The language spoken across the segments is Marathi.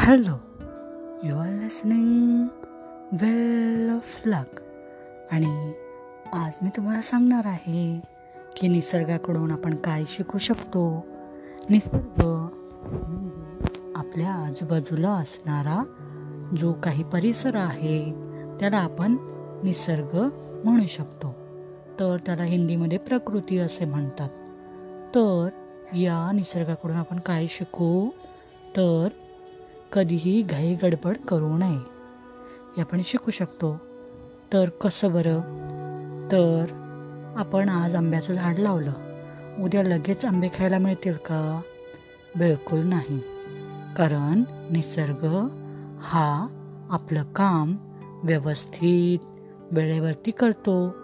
Hello you are listening well of luck आणि आज मी तुम्हाला सांगणार आहे की निसर्गाकडून आपण काय शिकू शकतो. निसर्ग म्हणजे आपल्या आजूबाजूला असणारा जो काही परिसर आहे त्याला आपण निसर्ग म्हणू शकतो. तर त्याला हिंदीमध्ये प्रकृती असे म्हणतात. तर या निसर्गाकडून आपण काय शिकू? तर कधीही घाई गडबड करू नये. हे आपण शिकू शकतो. तर कसं बरं? तर आपण आज आंब्याचं झाड लावलं. उद्या लगेच आंबे खायला मिळतील का? बिलकुल नाही. कारण निसर्ग हा आपलं काम व्यवस्थित वेळेवरती करतो.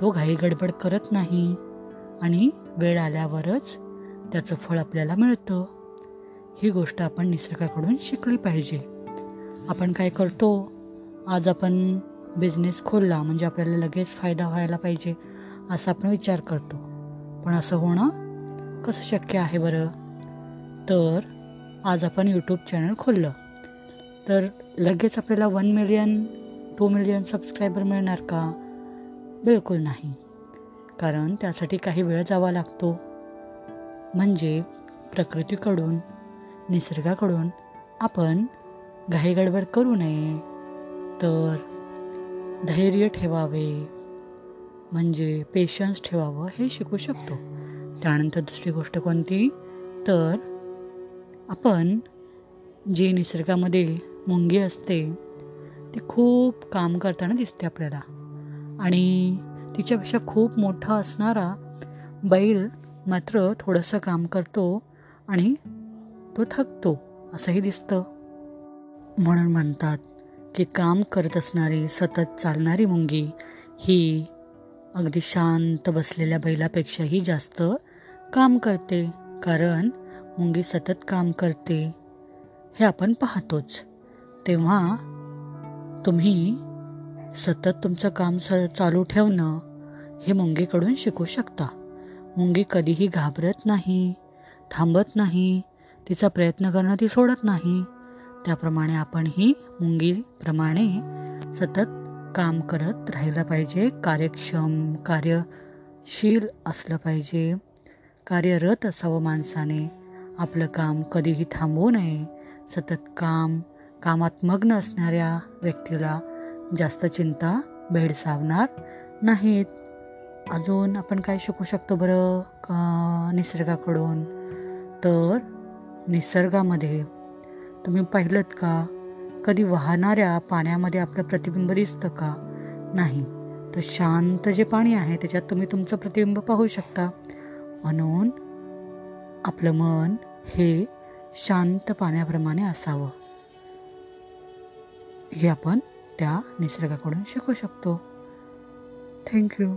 तो घाई गडबड करत नाही. आणि वेळ आल्यावरच त्याचं फळ आपल्याला मिळतं. ही गोष्ट आपण निसर्गाकडून शिकली पाहिजे. आपण काय करतो? आज आपण बिझनेस खोलला म्हणजे आपल्याला लगेच फायदा व्हायला पाहिजे असा आपण विचार करतो. पण असं होणं कसं शक्य आहे बरं? तर आज आपण यूट्यूब चॅनल खोललं. तर लगेच आपल्याला one million two million subscriber मिळणार का? बिलकुल नाही. कारण त्यासाठी काही वेळ जावा लागतो. म्हणजे प्रकृतीकडून निसर्गाकडून आपण घाईगडबड करू नये. तर धैर्य ठेवावे. म्हणजे पेशन्स ठेवावं हे शिकू शकतो. त्यानंतर दुसरी गोष्ट कोणती? तर आपण जे निसर्गामध्ये मुंगी असते ती खूप काम करताना दिसते आपल्याला. आणि तिच्यापेक्षा खूप मोठा असणारा बैल मात्र थोडंसं काम करतो आणि तो थकतो असंही दिसतं. म्हणून म्हणतात की काम करत असणारी सतत चालणारी मुंगी ही अगदी शांत बसलेल्या बैलापेक्षाही जास्त काम करते. कारण मुंगी सतत काम करते. हे आपण पाहतोच. तेव्हा तुम्ही सतत तुमचं काम स चालू ठेवणं हे मुंगीकडून शिकू शकता. मुंगी कधीही घाबरत नाही थांबत नाही तिचा प्रयत्न करणं ती सोडत नाही. त्याप्रमाणे आपणही मुंगीप्रमाणे सतत काम करत राहिलं पाहिजे. कार्यक्षम कार्यशील असलं पाहिजे. कार्यरत असावं माणसाने. आपलं काम कधीही थांबवू नये. सतत काम कामात मग्न असणाऱ्या व्यक्तीला जास्त चिंता भेडसावणार नाहीत. अजून आपण काय शिकू शकतो बरं का निसर्गाकडून? तर निसर्गामध्ये. तुम्ही पाहिलं का? कधी वाहणाऱ्या पाण्यामध्ये आपलं प्रतिबिंब दिसतं का? नाही. तर शांत जे पाणी आहे त्याच्यात तुम्ही तुमचं प्रतिबिंब पाहू शकता. म्हणून आपलं मन हे शांत पाण्याप्रमाणे असावं. हे आपण त्या निसर्गाकडून शिकू शकतो. थँक्यू